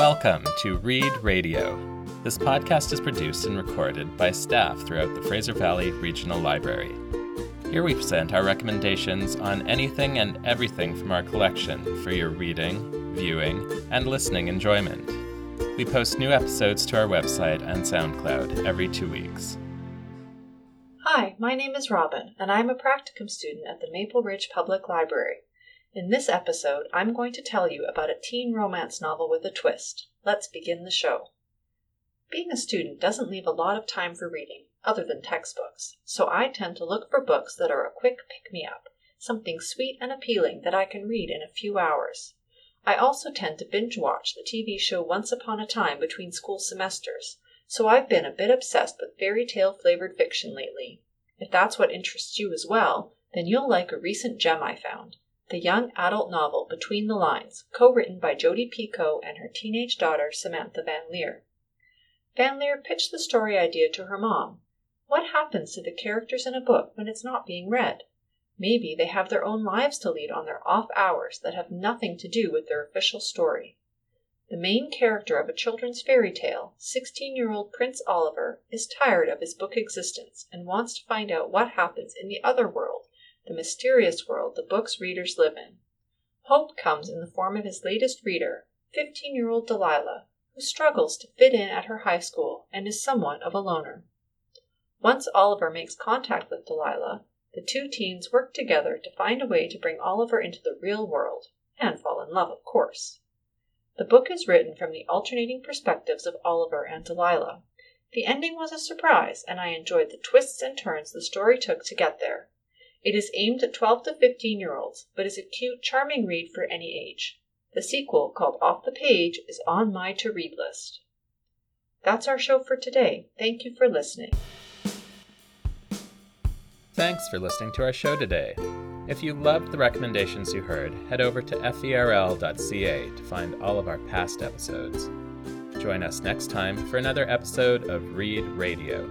Welcome to Read Radio. This podcast is produced and recorded by staff throughout the Fraser Valley Regional Library. Here we present our recommendations on anything and everything from our collection for your reading, viewing, and listening enjoyment. We post new episodes to our website and SoundCloud every two weeks. Hi, my name is Robin, and I'm a practicum student at the Maple Ridge Public Library. In this episode, I'm going to tell you about a teen romance novel with a twist. Let's begin the show. Being a student doesn't leave a lot of time for reading, other than textbooks, so I tend to look for books that are a quick pick me up, something sweet and appealing that I can read in a few hours. I also tend to binge watch the TV show Once Upon a Time between school semesters, so I've been a bit obsessed with fairy tale flavored fiction lately. If that's what interests you as well, then you'll like a recent gem I found the young adult novel Between the Lines, co written by Jodi Picoult and her teenage daughter Samantha Van Leer. Van Leer pitched the story idea to her mom. What happens to the characters in a book when it's not being read? Maybe they have their own lives to lead on their off hours that have nothing to do with their official story. The main character of a children's fairy tale, 16 year old Prince Oliver, is tired of his book existence and wants to find out what happens in the other world the mysterious world the book's readers live in. Hope comes in the form of his latest reader, 15 year old Delilah, who struggles to fit in at her high school and is somewhat of a loner. Once Oliver makes contact with Delilah, the two teens work together to find a way to bring Oliver into the real world and fall in love, of course. The book is written from the alternating perspectives of Oliver and Delilah. The ending was a surprise, and I enjoyed the twists and turns the story took to get there. It is aimed at 12 to 15 year olds, but is a cute, charming read for any age. The sequel, called Off the Page, is on my to read list. That's our show for today. Thank you for listening. Thanks for listening to our show today. If you loved the recommendations you heard, head over to ferl.ca to find all of our past episodes. Join us next time for another episode of Read Radio.